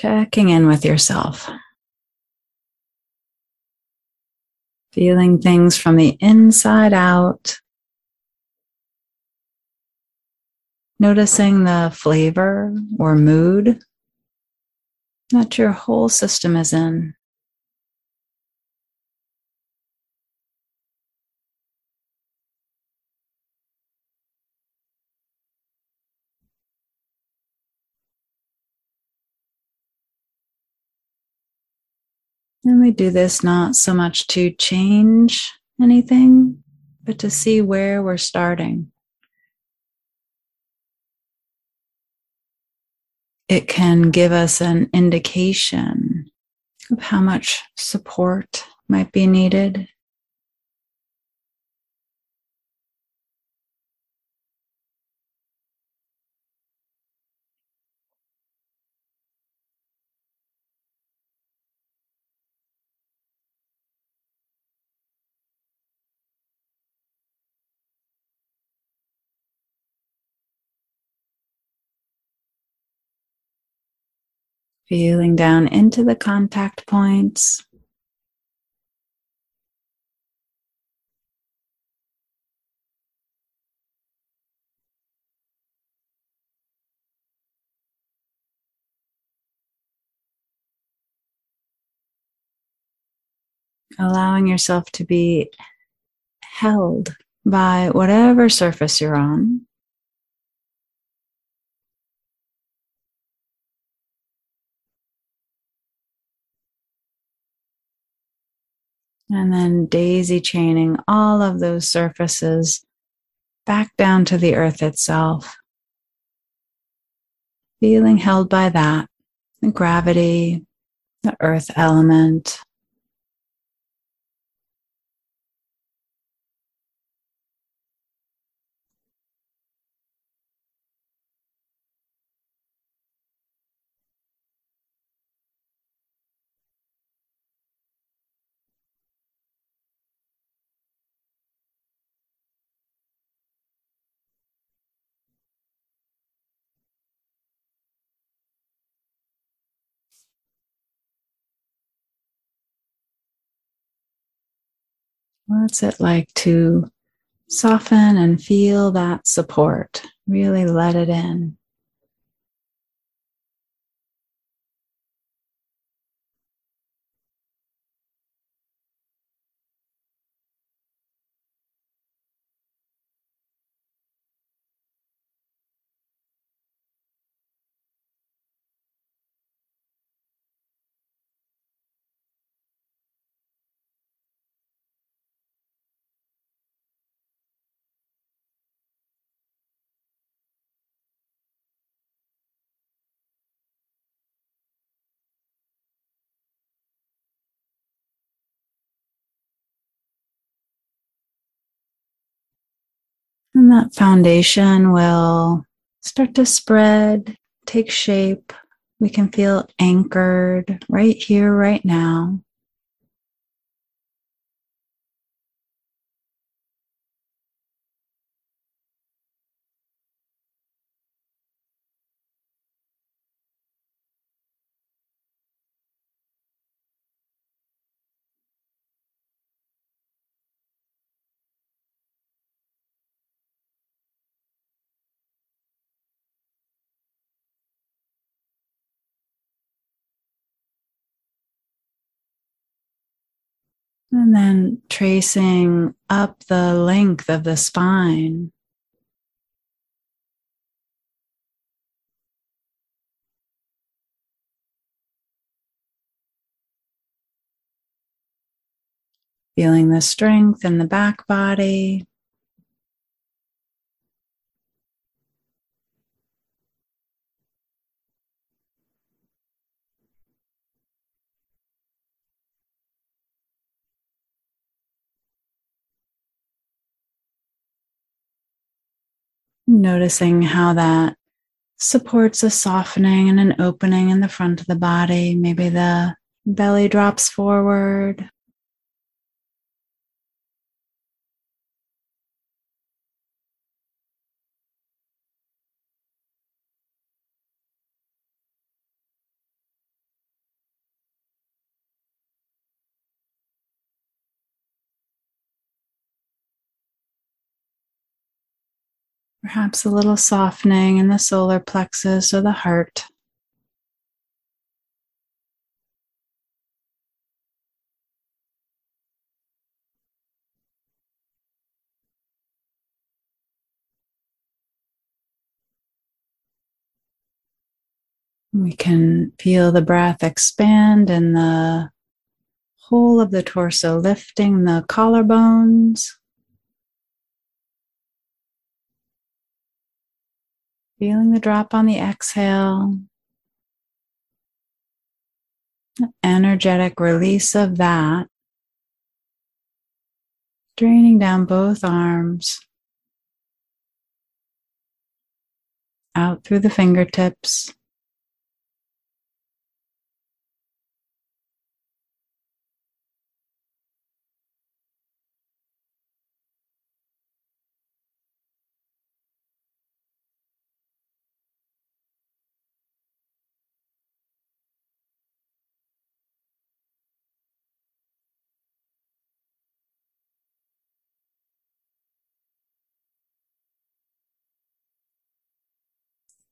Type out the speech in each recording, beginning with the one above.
Checking in with yourself. Feeling things from the inside out. Noticing the flavor or mood that your whole system is in. We do this not so much to change anything, but to see where we're starting. It can give us an indication of how much support might be needed Feeling down into the contact points. Allowing yourself to be held by whatever surface you're on. And then daisy chaining all of those surfaces back down to the earth itself. Feeling held by that, the gravity, the earth element. What's it like to soften and feel that support? Really let it in. That foundation will start to spread, take shape. We can feel anchored right here, right now. And then tracing up the length of the spine. Feeling the strength in the back body. Noticing how that supports a softening and an opening in the front of the body. Maybe the belly drops forward. Perhaps a little softening in the solar plexus or the heart. We can feel the breath expand and the whole of the torso lifting the collarbones. Feeling the drop on the exhale. Energetic release of that. Draining down both arms. Out through the fingertips.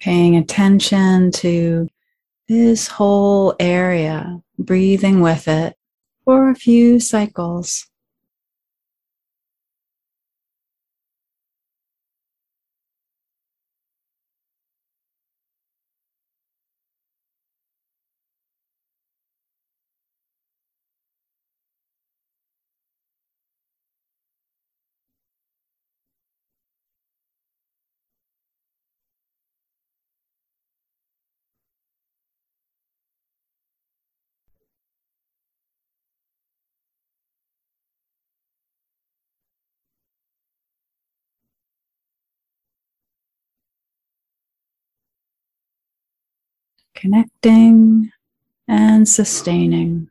Paying attention to this whole area, breathing with it for a few cycles. Connecting and sustaining.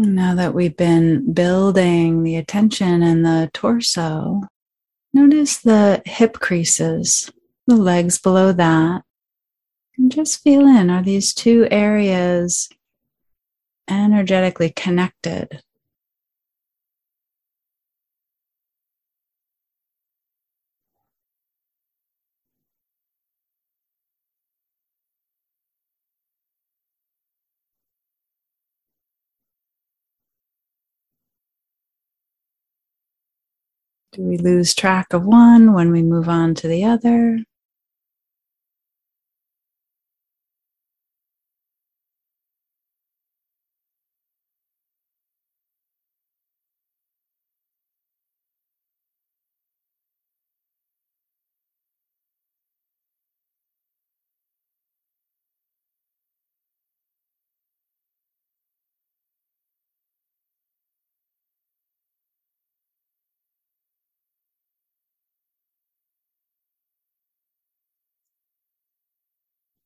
Now that we've been building the attention in the torso, notice the hip creases, the legs below that. And just feel in are these two areas energetically connected? Do we lose track of one when we move on to the other?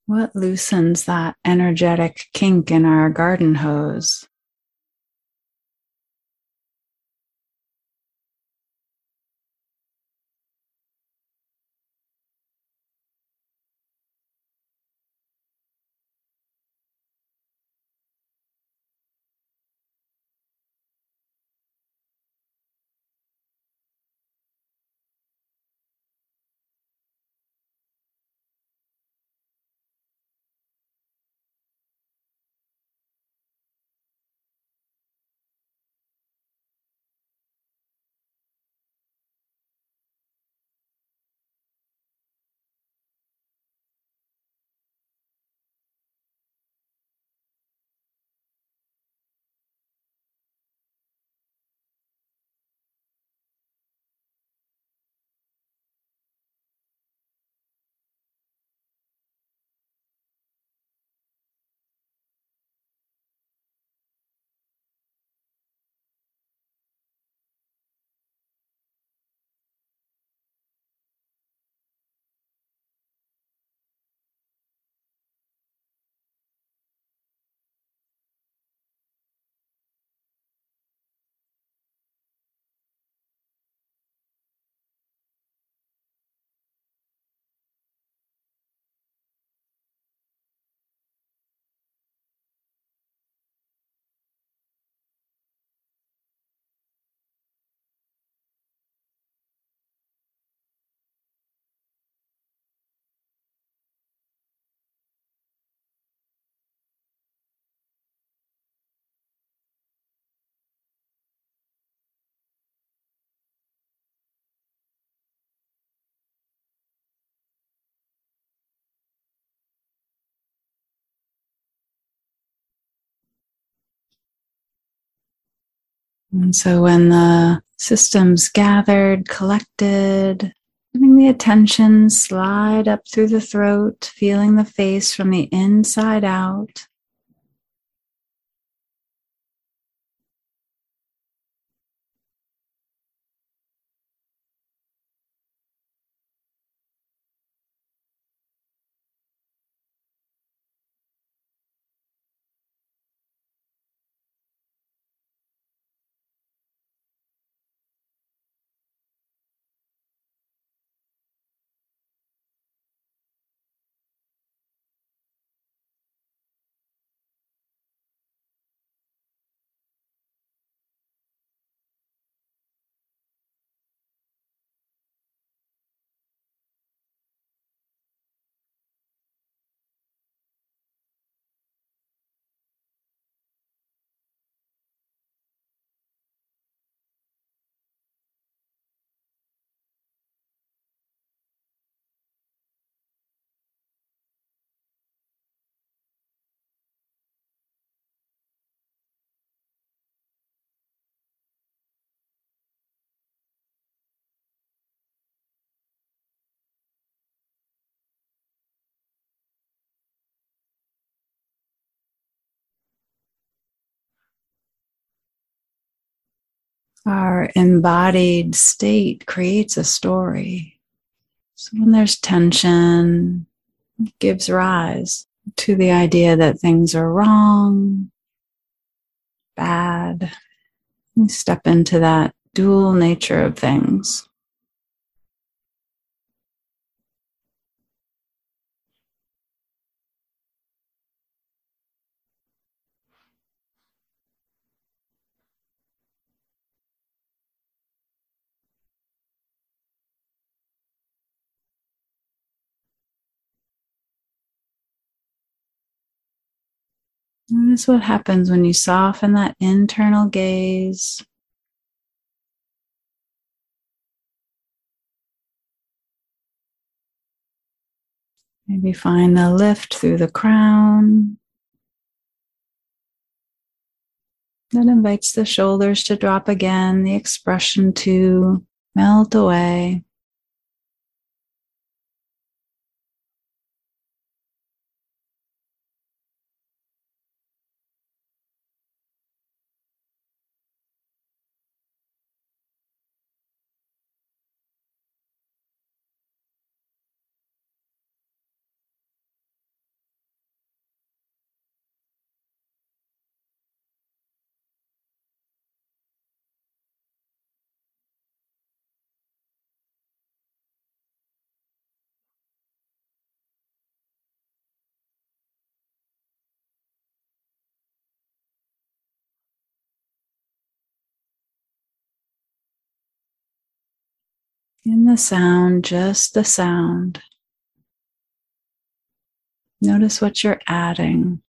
What loosens that energetic kink in our garden hose? And so when the system's gathered, collected, letting the attention slide up through the throat, feeling the face from the inside out. Our embodied state creates a story. So when there's tension, it gives rise to the idea that things are wrong, bad. We step into that dual nature of things. Notice what happens when you soften that internal gaze. Maybe find the lift through the crown. That invites the shoulders to drop again, the expression to melt away. In the sound, just the sound. Notice what you're adding.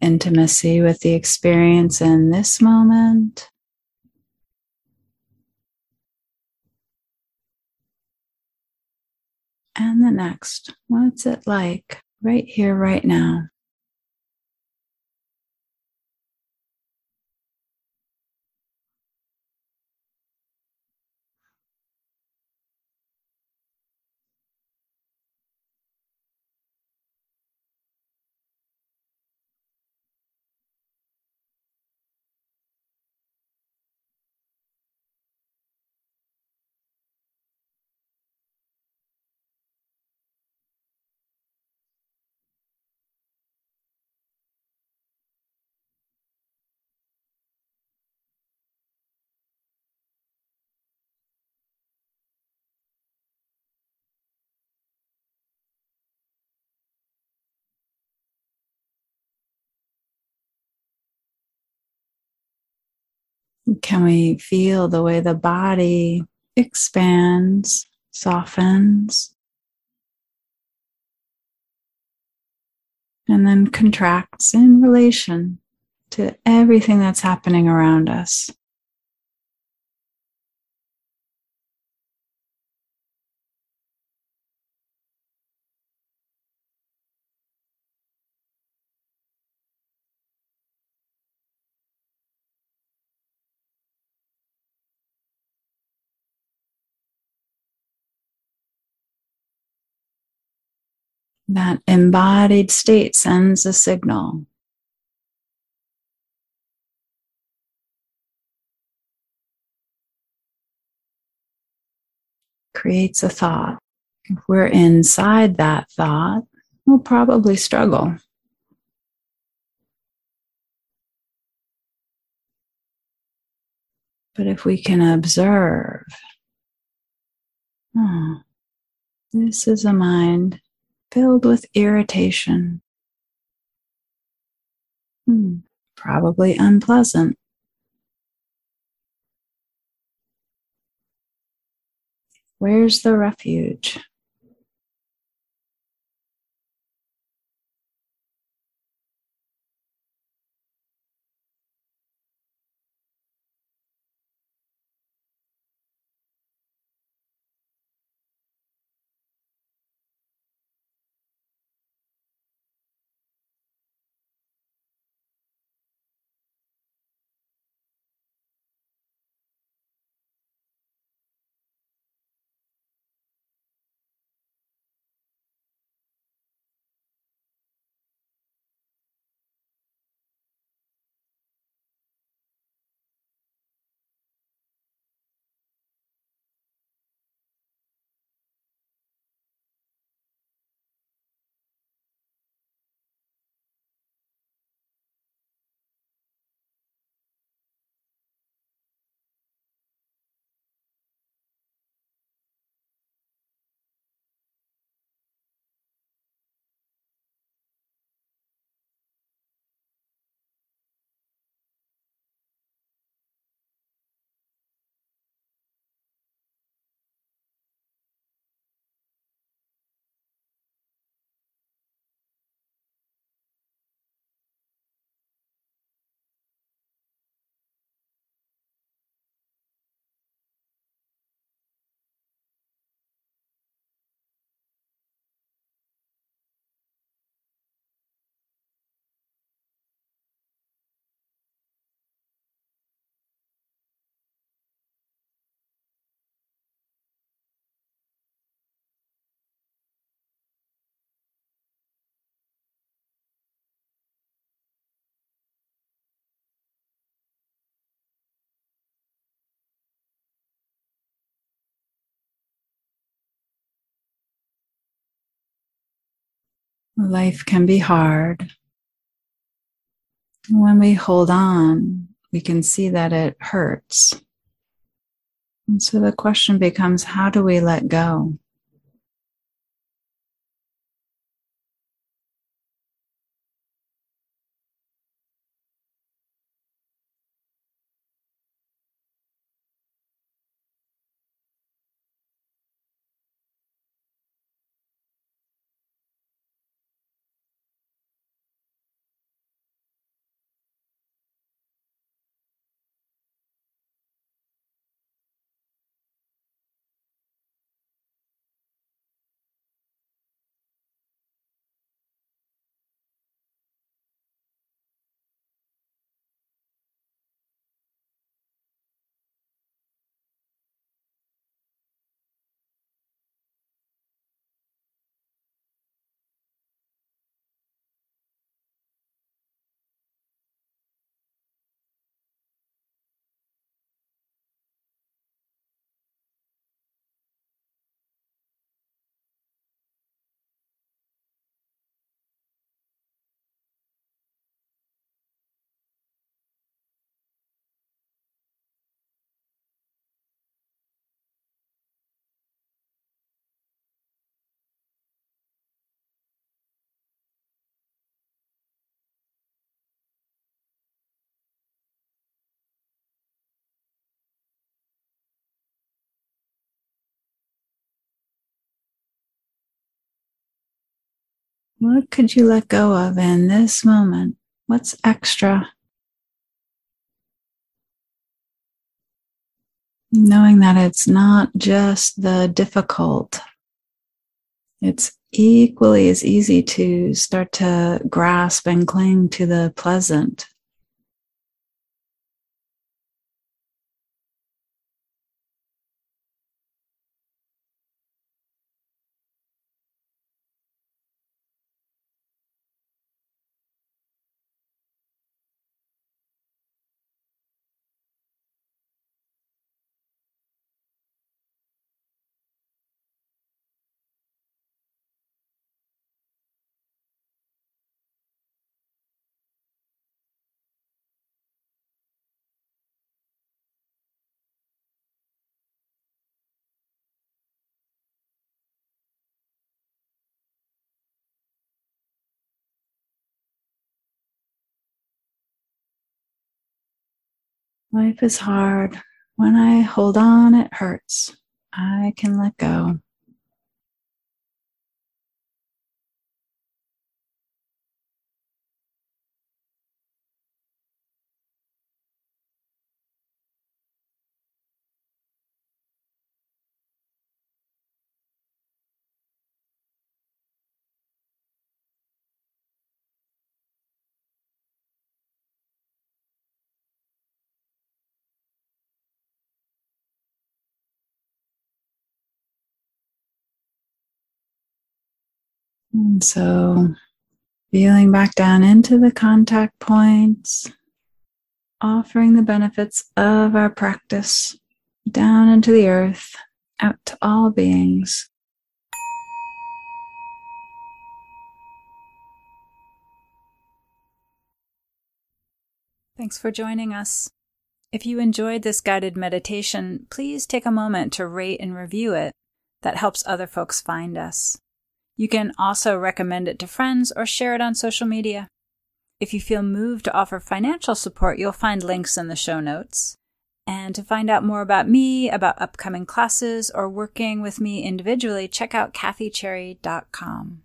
Intimacy with the experience in this moment. And the next. What's it like right here, right now? Can we feel the way the body expands, softens, and then contracts in relation to everything that's happening around us? That embodied state sends a signal. Creates a thought. If we're inside that thought, we'll probably struggle. But if we can observe, oh, this is a mind filled with irritation. Hmm, probably unpleasant. Where's the refuge? Life can be hard. When we hold on, we can see that it hurts. And so the question becomes how do we let go? What could you let go of in this moment? What's extra? Knowing that it's not just the difficult, it's equally as easy to start to grasp and cling to the pleasant. Life is hard. When I hold on, it hurts. I can let go. And so, feeling back down into the contact points, offering the benefits of our practice down into the earth, out to all beings. Thanks for joining us. If you enjoyed this guided meditation, please take a moment to rate and review it. That helps other folks find us. You can also recommend it to friends or share it on social media. If you feel moved to offer financial support, you'll find links in the show notes. And to find out more about me, about upcoming classes, or working with me individually, check out kathycherry.com.